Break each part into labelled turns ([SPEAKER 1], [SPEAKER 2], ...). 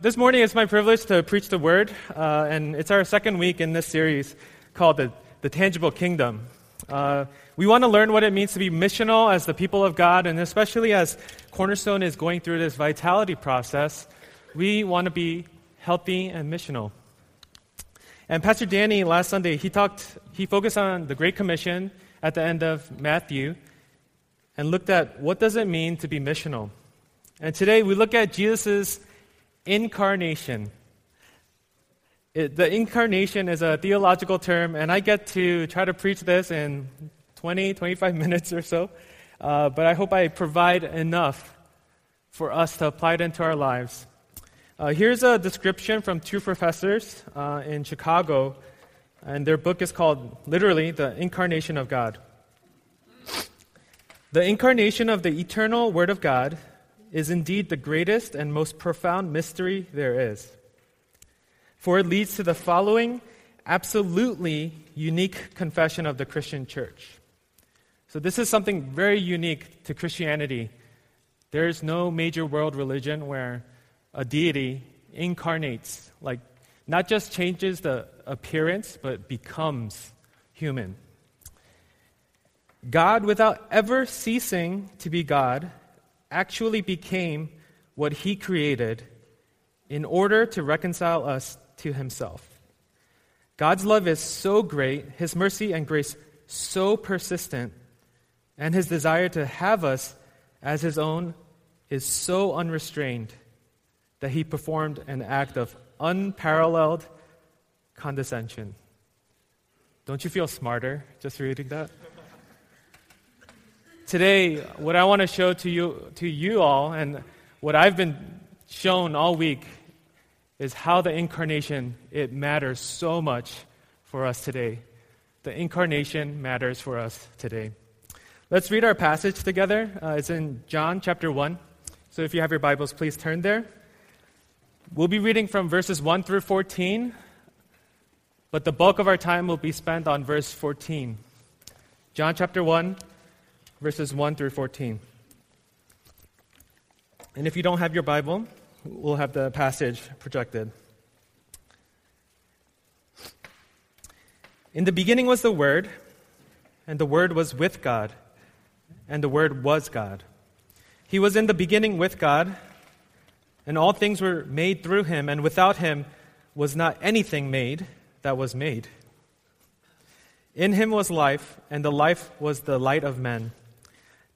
[SPEAKER 1] This morning it's my privilege to preach the word, uh, and it's our second week in this series called The, the Tangible Kingdom. Uh, we want to learn what it means to be missional as the people of God, and especially as Cornerstone is going through this vitality process, we want to be healthy and missional. And Pastor Danny last Sunday, he talked, he focused on the Great Commission at the end of Matthew and looked at what does it mean to be missional. And today we look at Jesus' incarnation. It, the incarnation is a theological term, and I get to try to preach this in 20, 25 minutes or so. Uh, but I hope I provide enough for us to apply it into our lives. Uh, here's a description from two professors uh, in Chicago, and their book is called literally The Incarnation of God. The incarnation of the eternal Word of God is indeed the greatest and most profound mystery there is. For it leads to the following absolutely unique confession of the Christian church. So, this is something very unique to Christianity. There is no major world religion where a deity incarnates, like not just changes the appearance, but becomes human. God, without ever ceasing to be God, actually became what he created in order to reconcile us to himself. God's love is so great, his mercy and grace so persistent, and his desire to have us as his own is so unrestrained that he performed an act of unparalleled condescension. Don't you feel smarter just reading that? Today, what I want to show to you, to you all, and what I've been shown all week, is how the incarnation it matters so much for us today. The incarnation matters for us today. Let's read our passage together. Uh, it's in John chapter 1. So if you have your Bibles, please turn there. We'll be reading from verses 1 through 14, but the bulk of our time will be spent on verse 14. John chapter 1, verses 1 through 14. And if you don't have your Bible, we'll have the passage projected. In the beginning was the Word, and the Word was with God, and the Word was God. He was in the beginning with God, and all things were made through him, and without him was not anything made that was made. In him was life, and the life was the light of men.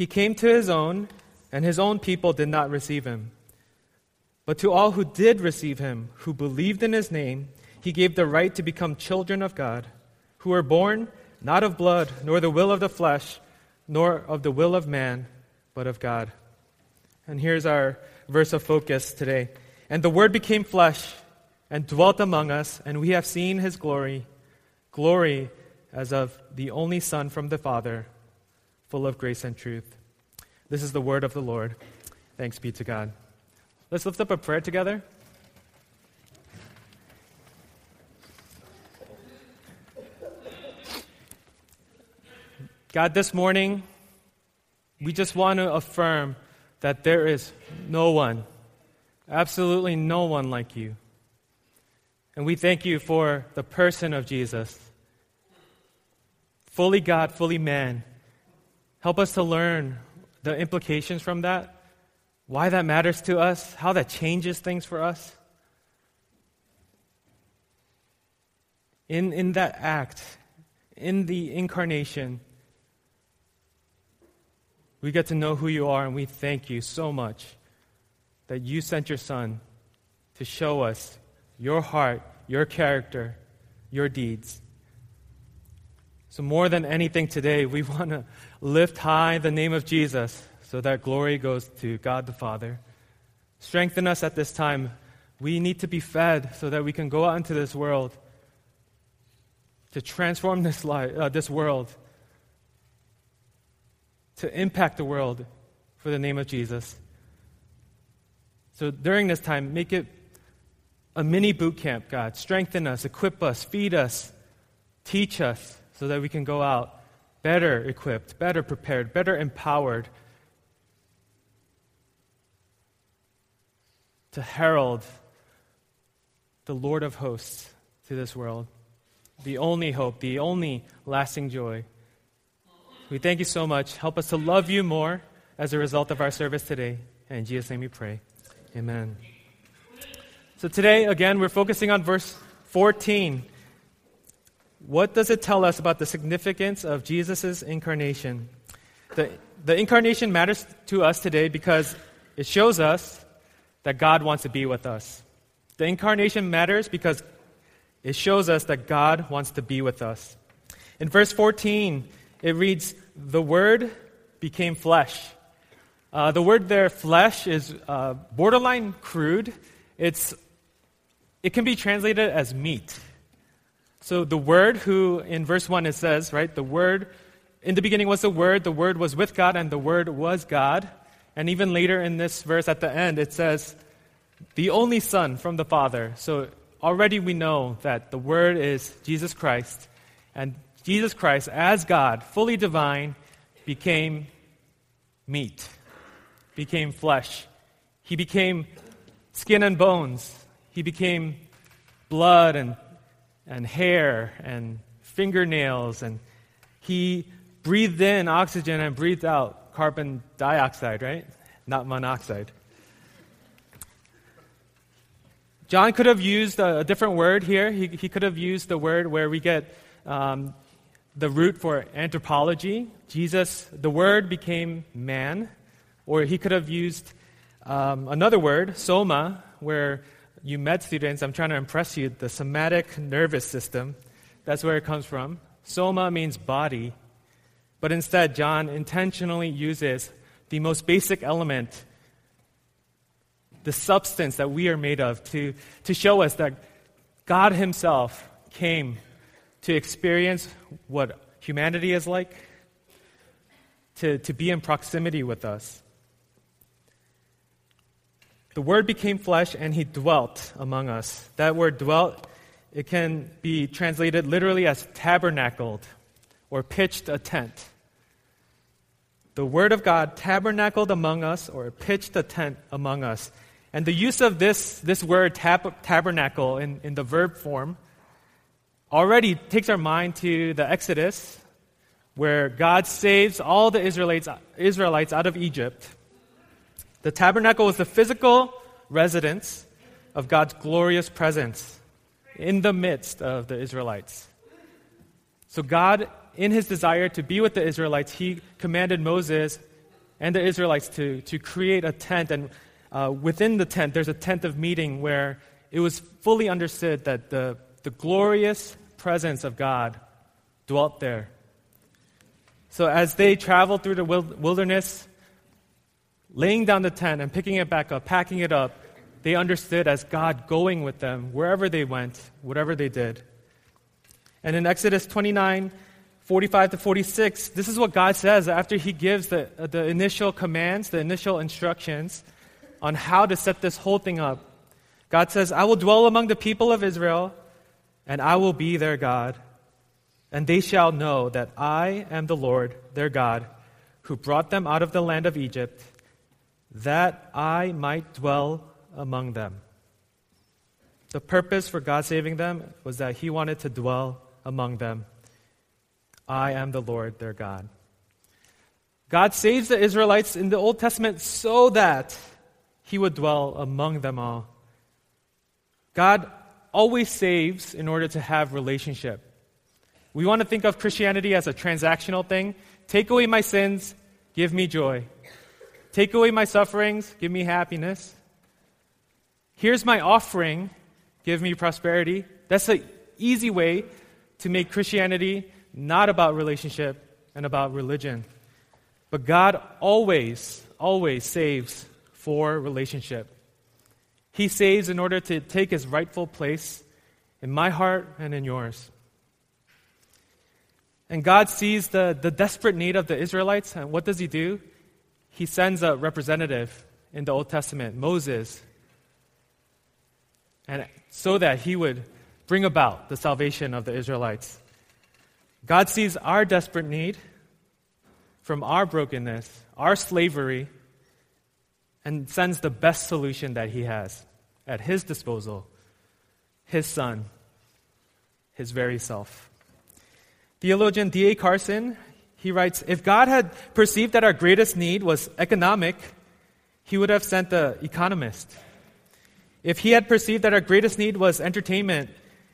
[SPEAKER 1] He came to his own, and his own people did not receive him. But to all who did receive him, who believed in his name, he gave the right to become children of God, who were born not of blood, nor the will of the flesh, nor of the will of man, but of God. And here's our verse of focus today. And the Word became flesh and dwelt among us, and we have seen his glory glory as of the only Son from the Father full of grace and truth. This is the word of the Lord. Thanks be to God. Let's lift up a prayer together. God, this morning, we just want to affirm that there is no one, absolutely no one like you. And we thank you for the person of Jesus, fully God, fully man Help us to learn the implications from that, why that matters to us, how that changes things for us. In, in that act, in the incarnation, we get to know who you are, and we thank you so much that you sent your Son to show us your heart, your character, your deeds. So, more than anything today, we want to lift high the name of Jesus so that glory goes to God the Father. Strengthen us at this time We need to be fed so that we can go out into this world to transform this, life, uh, this world, to impact the world for the name of Jesus. So during this time, make it a mini boot camp, God. Strengthen us, equip us, feed us, teach us so that we can go out better equipped, better prepared, better empowered to herald the Lord of hosts to this world, the only hope, the only lasting joy. We thank you so much. Help us to love you more as a result of our service today. And in Jesus' name we pray. Amen. So today, again, we're focusing on verse 14. What does it tell us about the significance of Jesus' incarnation? The, the incarnation matters to us today because it shows us that God wants to be with us. The incarnation matters because it shows us that God wants to be with us. In verse 14, it reads, The Word became flesh. Uh, the word there, flesh, is uh, borderline crude. It's, it can be translated as meat. So the Word, who in verse 1 it says, right, the Word, in the beginning was the Word, the Word was with God, and the Word was God. And even later in this verse at the end, it says, the only Son from the Father. So already we know that the Word is Jesus Christ, and Jesus Christ, as God, fully divine, became meat, became flesh. He became skin and bones. He became blood and, and hair and fingernails. And he breathed in oxygen and breathed out carbon dioxide, right? Not monoxide. John could have used a, different word here. He, he, could have used the word where we get um, the root for anthropology. Jesus, the word became man. Or he could have used um, another word, soma, where you med students, I'm trying to impress you, the somatic nervous system. That's where it comes from. Soma means body. But instead, John intentionally uses the most basic element the substance that we are made of, to, to show us that God Himself came to experience what humanity is like, to, to be in proximity with us. The Word became flesh and He dwelt among us. That word dwelt, it can be translated literally as tabernacled or pitched a tent. The Word of God tabernacled among us or pitched a tent among us. And the use of this, this word tab- tabernacle in, in the verb form already takes our mind to the Exodus, where God saves all the Israelites, Israelites out of Egypt. The tabernacle was the physical residence of God's glorious presence in the midst of the Israelites. So, God, in his desire to be with the Israelites, he commanded Moses and the Israelites to, to create a tent and uh, within the tent, there's a tent of meeting where it was fully understood that the, the glorious presence of God dwelt there. So as they traveled through the wilderness, laying down the tent and picking it back up, packing it up, they understood as God going with them wherever they went, whatever they did. And in Exodus 29, 45 to 46, this is what God says after He gives the, uh, the initial commands, the initial instructions on how to set this whole thing up. God says, I will dwell among the people of Israel, and I will be their God. And they shall know that I am the Lord, their God, who brought them out of the land of Egypt, that I might dwell among them. The purpose for God saving them was that He wanted to dwell among them. I am the Lord, their God. God saves the Israelites in the Old Testament so that he would dwell among them all. God always saves in order to have relationship. We want to think of Christianity as a transactional thing. Take away my sins, give me joy. Take away my sufferings, give me happiness. Here's my offering, give me prosperity. That's an easy way to make Christianity not about relationship and about religion. But God always, always saves for relationship. He saves in order to take his rightful place in my heart and in yours. And God sees the, the desperate need of the Israelites, and what does He do? He sends a representative in the Old Testament, Moses, and so that he would bring about the salvation of the Israelites. God sees our desperate need from our brokenness, our slavery, and sends the best solution that He has at His disposal His Son, His very self. Theologian D.A. Carson, he writes If God had perceived that our greatest need was economic, He would have sent the economist. If He had perceived that our greatest need was entertainment,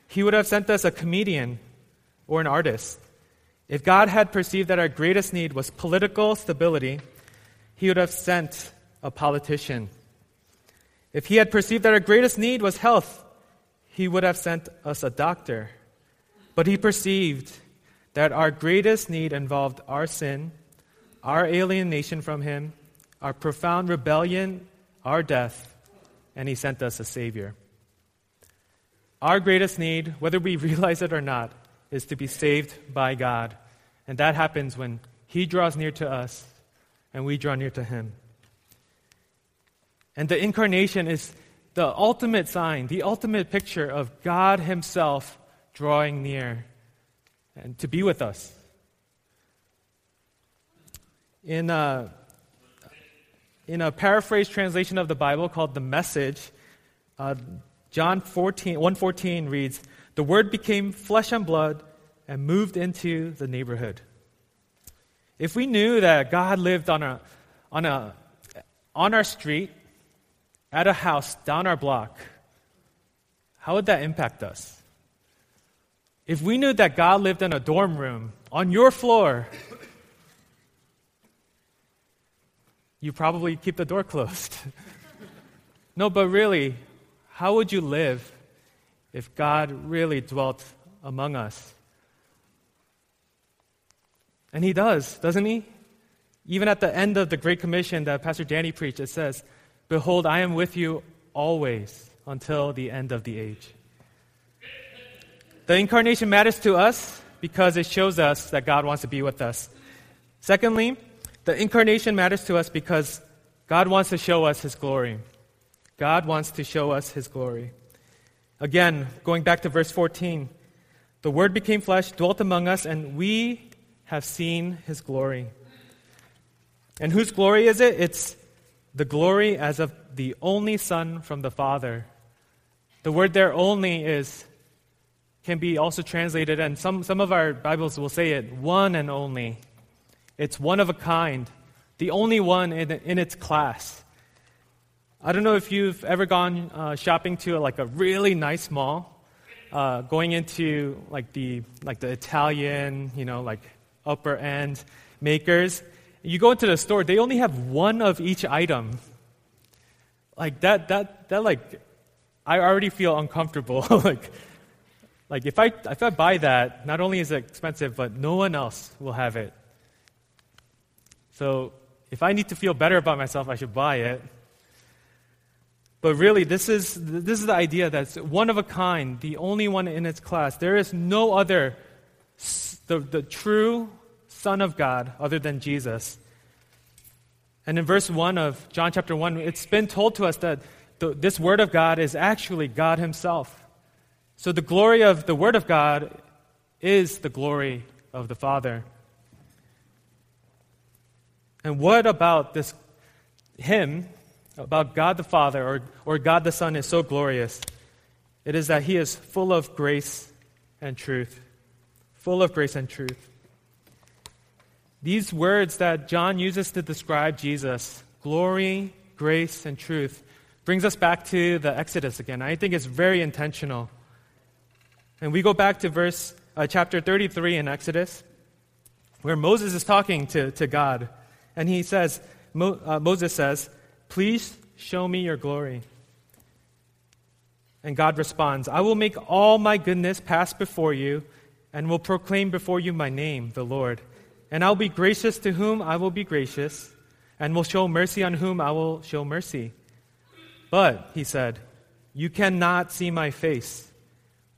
[SPEAKER 1] He would have sent us a comedian or an artist. If God had perceived that our greatest need was political stability, He would have sent a politician. If He had perceived that our greatest need was health, He would have sent us a doctor. But He perceived that our greatest need involved our sin, our alienation from Him, our profound rebellion, our death, and He sent us a Savior. Our greatest need, whether we realize it or not, is to be saved by God. And that happens when He draws near to us and we draw near to Him. And the incarnation is the ultimate sign, the ultimate picture of God Himself drawing near and to be with us. In a, in a paraphrase translation of the Bible called The Message, uh, John 14, 114 reads, The Word became flesh and blood and moved into the neighborhood. If we knew that God lived on, a, on, a, on our street, at a house down our block, how would that impact us? If we knew that God lived in a dorm room on your floor, you probably keep the door closed. no, but really, how would you live if God really dwelt among us? And he does, doesn't he? Even at the end of the Great Commission that Pastor Danny preached, it says, Behold, I am with you always until the end of the age. The incarnation matters to us because it shows us that God wants to be with us. Secondly, the incarnation matters to us because God wants to show us his glory. God wants to show us his glory. Again, going back to verse 14, the Word became flesh, dwelt among us, and we have seen his glory. And whose glory is it? It's the glory as of the only Son from the Father. The word there only is can be also translated, and some, some of our Bibles will say it, one and only. It's one of a kind, the only one in, in its class. I don't know if you've ever gone uh, shopping to like a really nice mall, uh, going into like the like the Italian, you know, like upper end makers. You go into the store, they only have one of each item. Like that, that, that like, I already feel uncomfortable. like, like if I if I buy that, not only is it expensive, but no one else will have it. So if I need to feel better about myself, I should buy it. But really, this is this is the idea that's one of a kind, the only one in its class. There is no other the, the true Son of God other than Jesus. And in verse 1 of John chapter 1, it's been told to us that the, this Word of God is actually God Himself. So the glory of the Word of God is the glory of the Father. And what about this hymn about God the Father or, or God the Son is so glorious? It is that He is full of grace and truth. Full of grace and truth. These words that John uses to describe Jesus, glory, grace, and truth, brings us back to the Exodus again. I think it's very intentional. And we go back to verse uh, chapter 33 in Exodus, where Moses is talking to, to God. And he says, Mo, uh, Moses says, Please show me your glory. And God responds, I will make all my goodness pass before you, and will proclaim before you my name, the Lord. And I'll be gracious to whom I will be gracious, and will show mercy on whom I will show mercy. But, he said, You cannot see my face,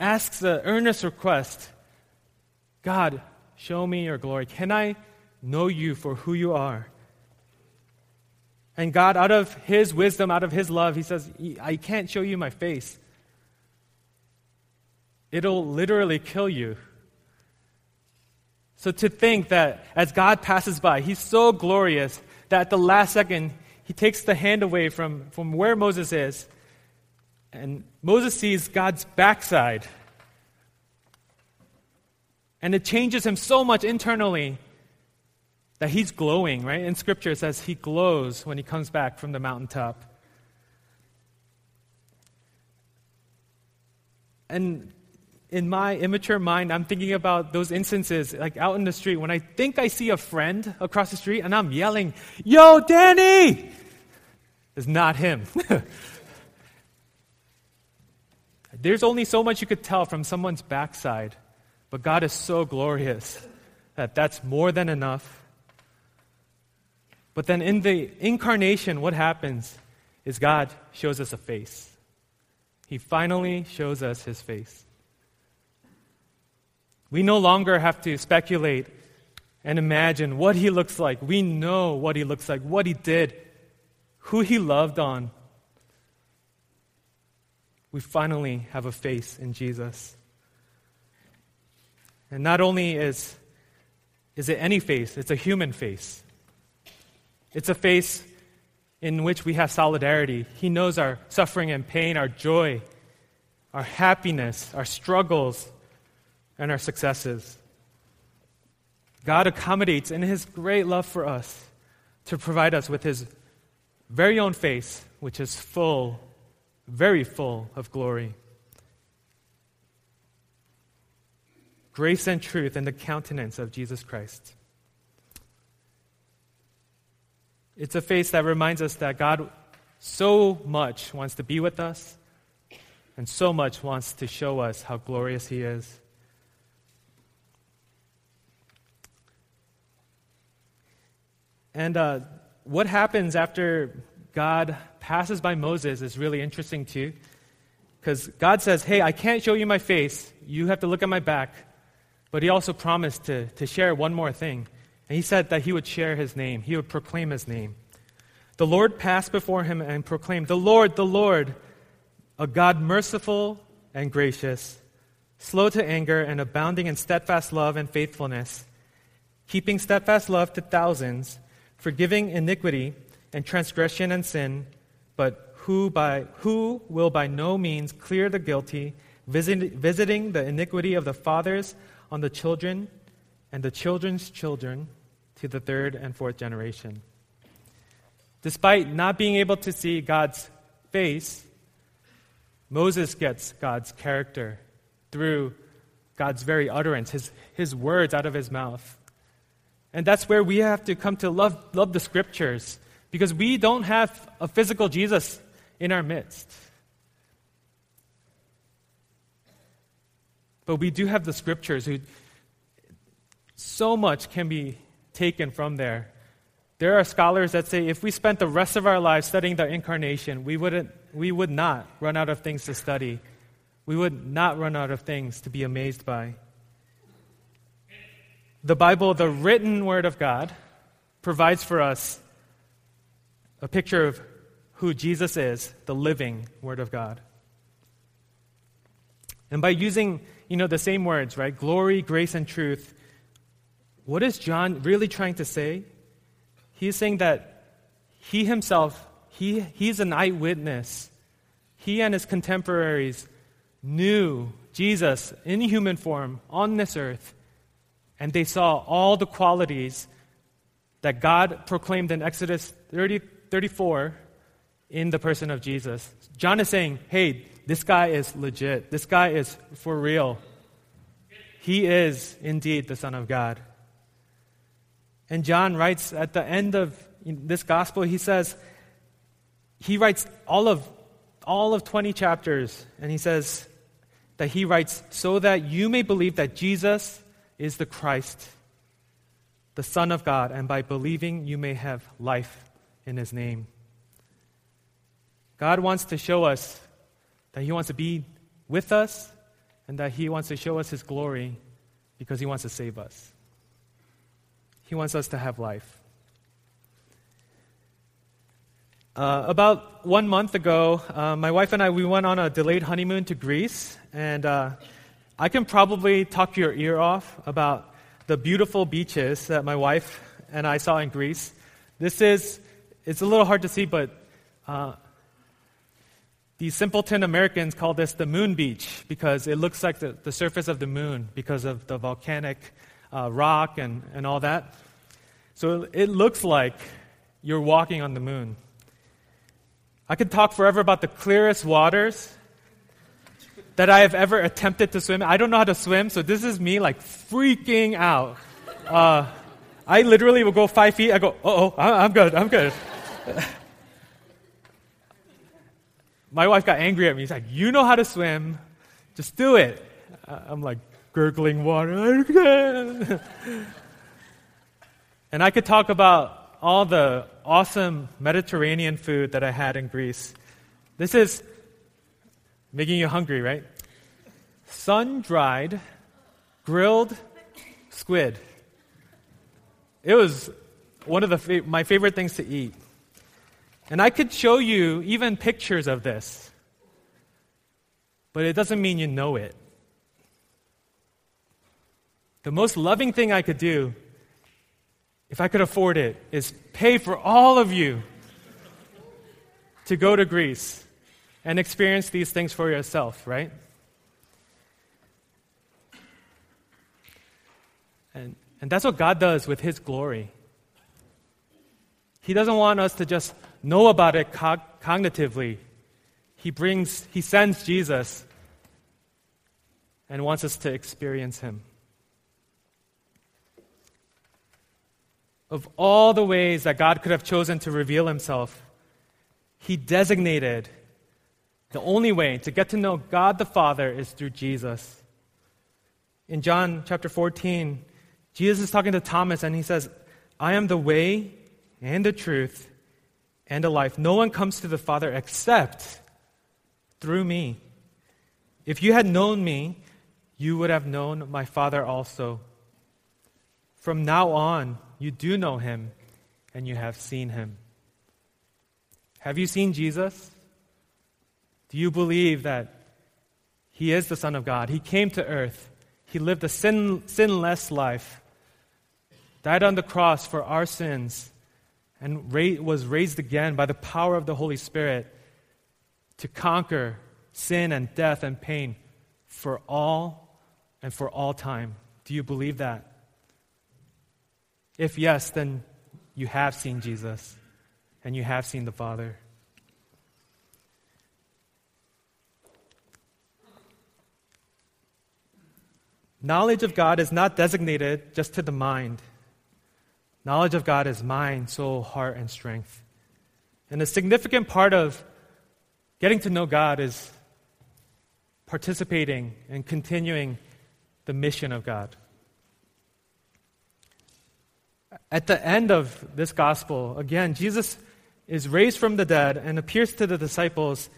[SPEAKER 1] asks the earnest request God, show me your glory. Can I know you for who you are? And God, out of His wisdom, out of His love, He says, I can't show you my face. It'll literally kill you. So to think that as God passes by, He's so glorious that at the last second, He takes the hand away from, from where Moses is, and Moses sees God's backside. And it changes him so much internally that he's glowing, right? In scripture, it says he glows when he comes back from the mountaintop. And in my immature mind, I'm thinking about those instances, like out in the street, when I think I see a friend across the street and I'm yelling, Yo, Danny! It's not him. There's only so much you could tell from someone's backside, but God is so glorious that that's more than enough but then in the incarnation, what happens is God shows us a face. He finally shows us his face. We no longer have to speculate and imagine what he looks like. We know what he looks like, what he did, who he loved on. We finally have a face in Jesus. And not only is, is it any face, it's a human face. It's a face in which we have solidarity. He knows our suffering and pain, our joy, our happiness, our struggles, and our successes. God accommodates in His great love for us to provide us with His very own face, which is full, very full of glory. Grace and truth in the countenance of Jesus Christ. It's a face that reminds us that God so much wants to be with us and so much wants to show us how glorious He is. And uh, what happens after God passes by Moses is really interesting too. Because God says, Hey, I can't show you my face. You have to look at my back. But He also promised to, to share one more thing. And he said that he would share his name, he would proclaim his name. The Lord passed before him and proclaimed, The Lord, the Lord, a God merciful and gracious, slow to anger and abounding in steadfast love and faithfulness, keeping steadfast love to thousands, forgiving iniquity and transgression and sin, but who, by, who will by no means clear the guilty, visit, visiting the iniquity of the fathers on the children and the children's children to the third and fourth generation. Despite not being able to see God's face, Moses gets God's character through God's very utterance, his, his words out of his mouth. And that's where we have to come to love, love the scriptures because we don't have a physical Jesus in our midst. But we do have the scriptures who so much can be taken from there. There are scholars that say if we spent the rest of our lives studying the incarnation, we, wouldn't, we would not run out of things to study. We would not run out of things to be amazed by. The Bible, the written Word of God, provides for us a picture of who Jesus is, the living Word of God. And by using, you know, the same words, right? Glory, grace, and truth, what is John really trying to say? He's saying that he himself, he, he's an eyewitness. He and his contemporaries knew Jesus in human form on this earth, and they saw all the qualities that God proclaimed in Exodus 30, 34 in the person of Jesus. John is saying, hey, this guy is legit. This guy is for real. He is indeed the Son of God. And John writes at the end of this gospel, he says, he writes all of all of 20 chapters, and he says that he writes, so that you may believe that Jesus is the Christ, the Son of God, and by believing you may have life in his name. God wants to show us that he wants to be with us and that he wants to show us his glory because he wants to save us. He wants us to have life. Uh, about one month ago, uh, my wife and I we went on a delayed honeymoon to Greece, and uh, I can probably talk your ear off about the beautiful beaches that my wife and I saw in Greece. This is it's a little hard to see, but uh, these simpleton Americans call this the moon beach because it looks like the, the surface of the moon because of the volcanic uh, rock and, and all that. So it looks like you're walking on the moon. I could talk forever about the clearest waters that I have ever attempted to swim. I don't know how to swim, so this is me like freaking out. Uh, I literally will go five feet. I go, oh, I'm good, I'm good. My wife got angry at me. She's like, you know how to swim, just do it. Uh, I'm like gurgling water. and I could talk about all the awesome Mediterranean food that I had in Greece. This is making you hungry, right? Sun dried, grilled squid. It was one of the my favorite things to eat. And I could show you even pictures of this, but it doesn't mean you know it. The most loving thing I could do if I could afford it, is pay for all of you to go to Greece and experience these things for yourself, right? And, and that's what God does with His glory. He doesn't want us to just know about it cognitively. He brings, He sends Jesus and wants us to experience Him. of all the ways that God could have chosen to reveal himself, he designated the only way to get to know God the Father is through Jesus. In John chapter 14, Jesus is talking to Thomas and he says, I am the way and the truth and a life. No one comes to the Father except through me. If you had known me, you would have known my Father also. From now on, you do know him and you have seen him. Have you seen Jesus? Do you believe that he is the Son of God? He came to earth, he lived a sin, sinless life, died on the cross for our sins, and ra- was raised again by the power of the Holy Spirit to conquer sin and death and pain for all and for all time. Do you believe that? If yes, then you have seen Jesus and you have seen the Father. Knowledge of God is not designated just to the mind. Knowledge of God is mind, soul, heart, and strength. And a significant part of getting to know God is participating and continuing the mission of God. At the end of this gospel, again, Jesus is raised from the dead and appears to the disciples.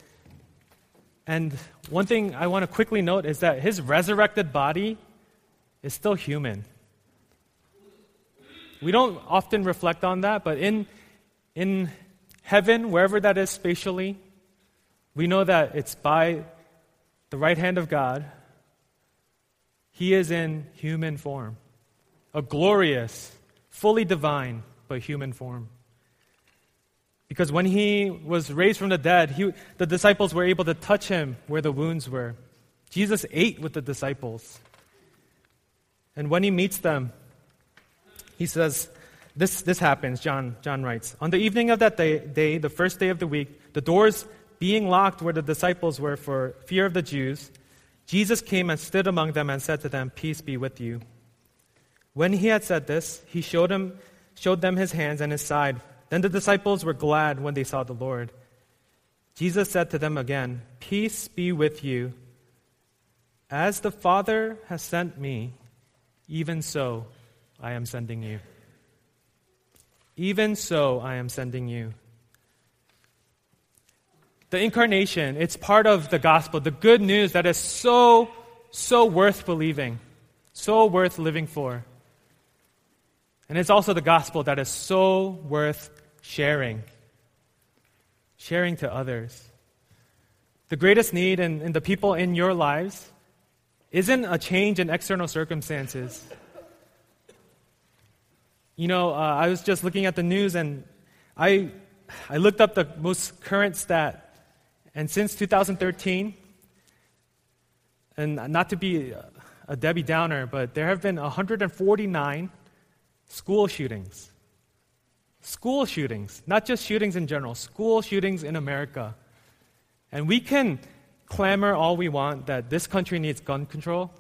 [SPEAKER 1] And one thing I want to quickly note is that his resurrected body is still human. We don't often reflect on that, but in, in heaven, wherever that is spatially, we know that it's by the right hand of God. He is in human form, a glorious, fully divine, but human form. Because when he was raised from the dead, he, the disciples were able to touch him where the wounds were. Jesus ate with the disciples. And when he meets them, he says, this, this happens, John, John writes. On the evening of that day, day, the first day of the week, the doors being locked where the disciples were for fear of the Jews, Jesus came and stood among them and said to them, Peace be with you. When he had said this, he showed, him, showed them his hands and his side. Then the disciples were glad when they saw the Lord. Jesus said to them again, Peace be with you. As the Father has sent me, even so I am sending you. Even so I am sending you. The incarnation, it's part of the gospel, the good news that is so, so worth believing, so worth living for. And it's also the gospel that is so worth sharing, sharing to others. The greatest need in, in the people in your lives isn't a change in external circumstances. You know, uh, I was just looking at the news and I, I looked up the most current stat and since 2013, and not to be a Debbie Downer, but there have been 149 school shootings. School shootings, not just shootings in general, school shootings in America. And we can clamor all we want that this country needs gun control.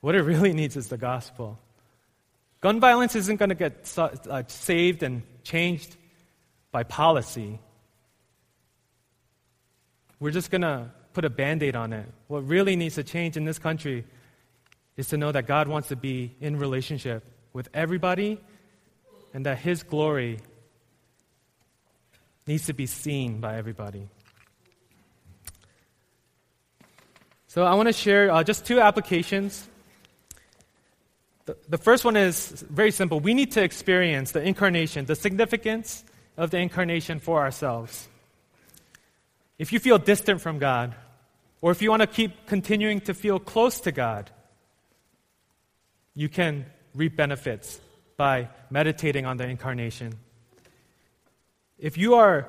[SPEAKER 1] What it really needs is the gospel. Gun violence isn't going to get uh, saved and changed by policy. We're just going to put a band aid on it. What really needs to change in this country is to know that God wants to be in relationship with everybody and that His glory needs to be seen by everybody. So, I want to share uh, just two applications. The, the first one is very simple. We need to experience the incarnation, the significance of the incarnation for ourselves. If you feel distant from God, or if you want to keep continuing to feel close to God, you can reap benefits by meditating on the incarnation. If you are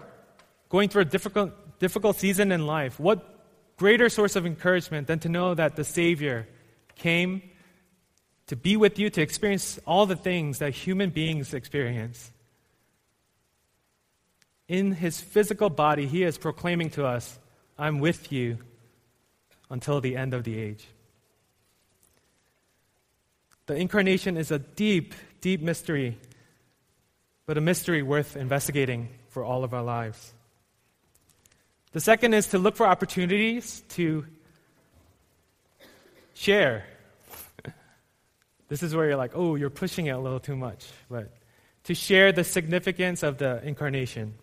[SPEAKER 1] going through a difficult, difficult season in life, what greater source of encouragement than to know that the Savior came to be with you, to experience all the things that human beings experience? in his physical body, he is proclaiming to us, I'm with you until the end of the age. The incarnation is a deep, deep mystery, but a mystery worth investigating for all of our lives. The second is to look for opportunities to share. This is where you're like, oh, you're pushing it a little too much. But to share the significance of the incarnation.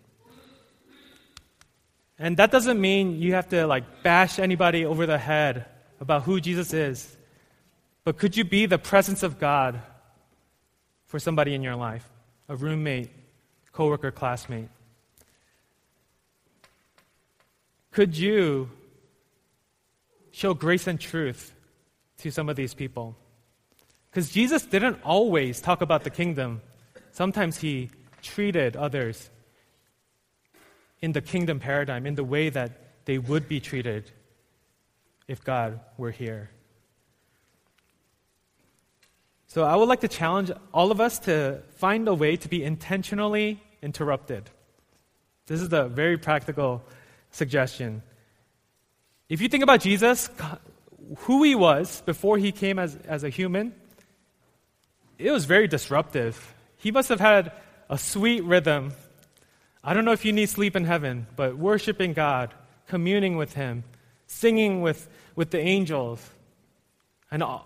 [SPEAKER 1] And that doesn't mean you have to like bash anybody over the head about who Jesus is. But could you be the presence of God for somebody in your life? A roommate, coworker, classmate. Could you show grace and truth to some of these people? Because Jesus didn't always talk about the kingdom. Sometimes he treated others in the kingdom paradigm, in the way that they would be treated if God were here. So I would like to challenge all of us to find a way to be intentionally interrupted. This is a very practical suggestion. If you think about Jesus, who he was before he came as, as a human, it was very disruptive. He must have had a sweet rhythm I don't know if you need sleep in heaven, but worshiping God, communing with Him, singing with, with the angels. And uh,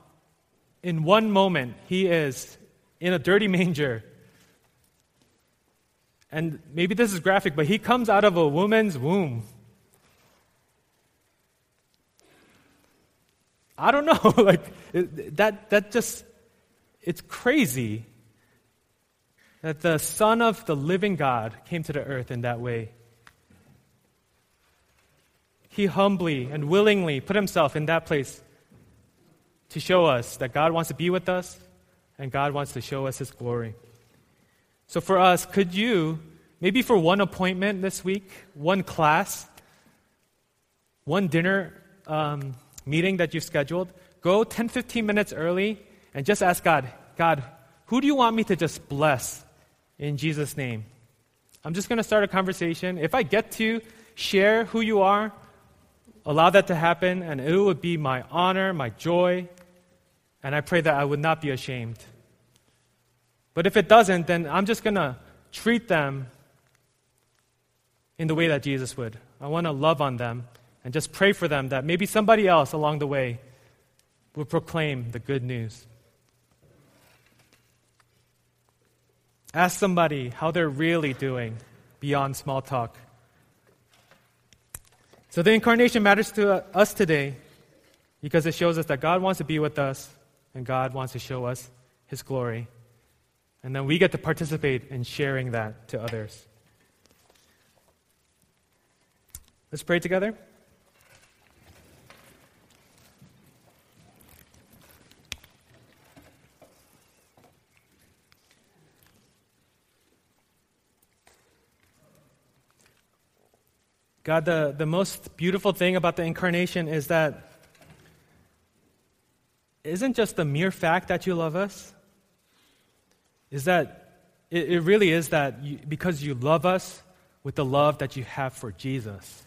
[SPEAKER 1] in one moment, He is in a dirty manger. And maybe this is graphic, but He comes out of a woman's womb. I don't know, like that that just it's crazy that the Son of the living God came to the earth in that way. He humbly and willingly put himself in that place to show us that God wants to be with us and God wants to show us his glory. So, for us, could you, maybe for one appointment this week, one class, one dinner um, meeting that you've scheduled, go 10, 15 minutes early and just ask God, God, who do you want me to just bless in Jesus' name. I'm just going to start a conversation. If I get to share who you are, allow that to happen, and it would be my honor, my joy, and I pray that I would not be ashamed. But if it doesn't, then I'm just going to treat them in the way that Jesus would. I want to love on them and just pray for them that maybe somebody else along the way will proclaim the good news. Ask somebody how they're really doing beyond small talk. So the incarnation matters to us today because it shows us that God wants to be with us and God wants to show us his glory. And then we get to participate in sharing that to others. Let's pray together. God, the, the most beautiful thing about the incarnation is that isn't just the mere fact that you love us, is that it, it really is that you, because you love us with the love that you have for Jesus.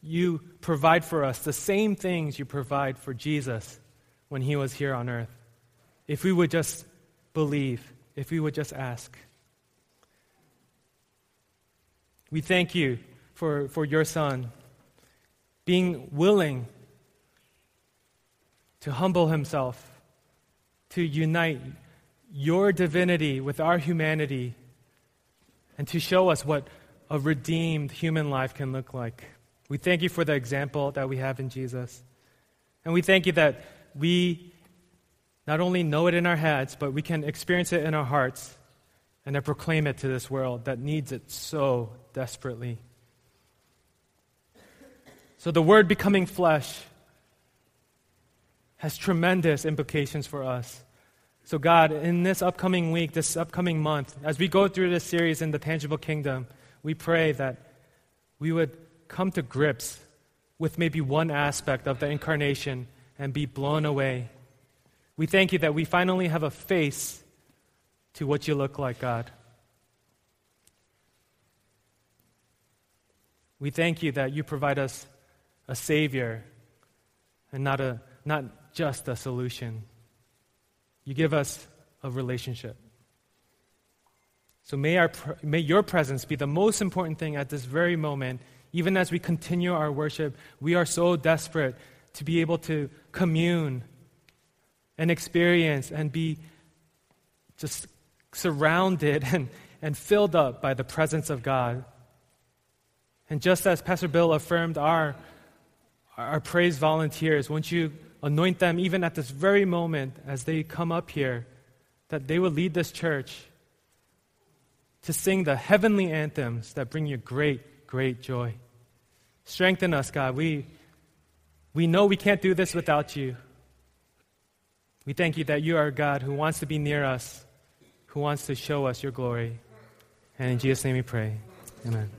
[SPEAKER 1] You provide for us the same things you provide for Jesus when he was here on earth. If we would just believe, if we would just ask. We thank you for, for your Son being willing to humble himself, to unite your divinity with our humanity, and to show us what a redeemed human life can look like. We thank you for the example that we have in Jesus. And we thank you that we not only know it in our heads, but we can experience it in our hearts and then proclaim it to this world that needs it so desperately. So the word becoming flesh has tremendous implications for us. So, God, in this upcoming week, this upcoming month, as we go through this series in the tangible kingdom, we pray that we would come to grips with maybe one aspect of the incarnation and be blown away. We thank you that we finally have a face to what you look like, God. We thank you that you provide us a Savior and not, a, not just a solution. You give us a relationship. So may, our, may your presence be the most important thing at this very moment. Even as we continue our worship, we are so desperate to be able to commune and experience and be just surrounded and, and filled up by the presence of God. And just as Pastor Bill affirmed our, our praise volunteers, won't you anoint them even at this very moment as they come up here, that they will lead this church to sing the heavenly anthems that bring you great, great joy. Strengthen us, God. We, we know we can't do this without you. We thank you that you are God who wants to be near us who wants to show us your glory. And in Jesus' name we pray. Amen.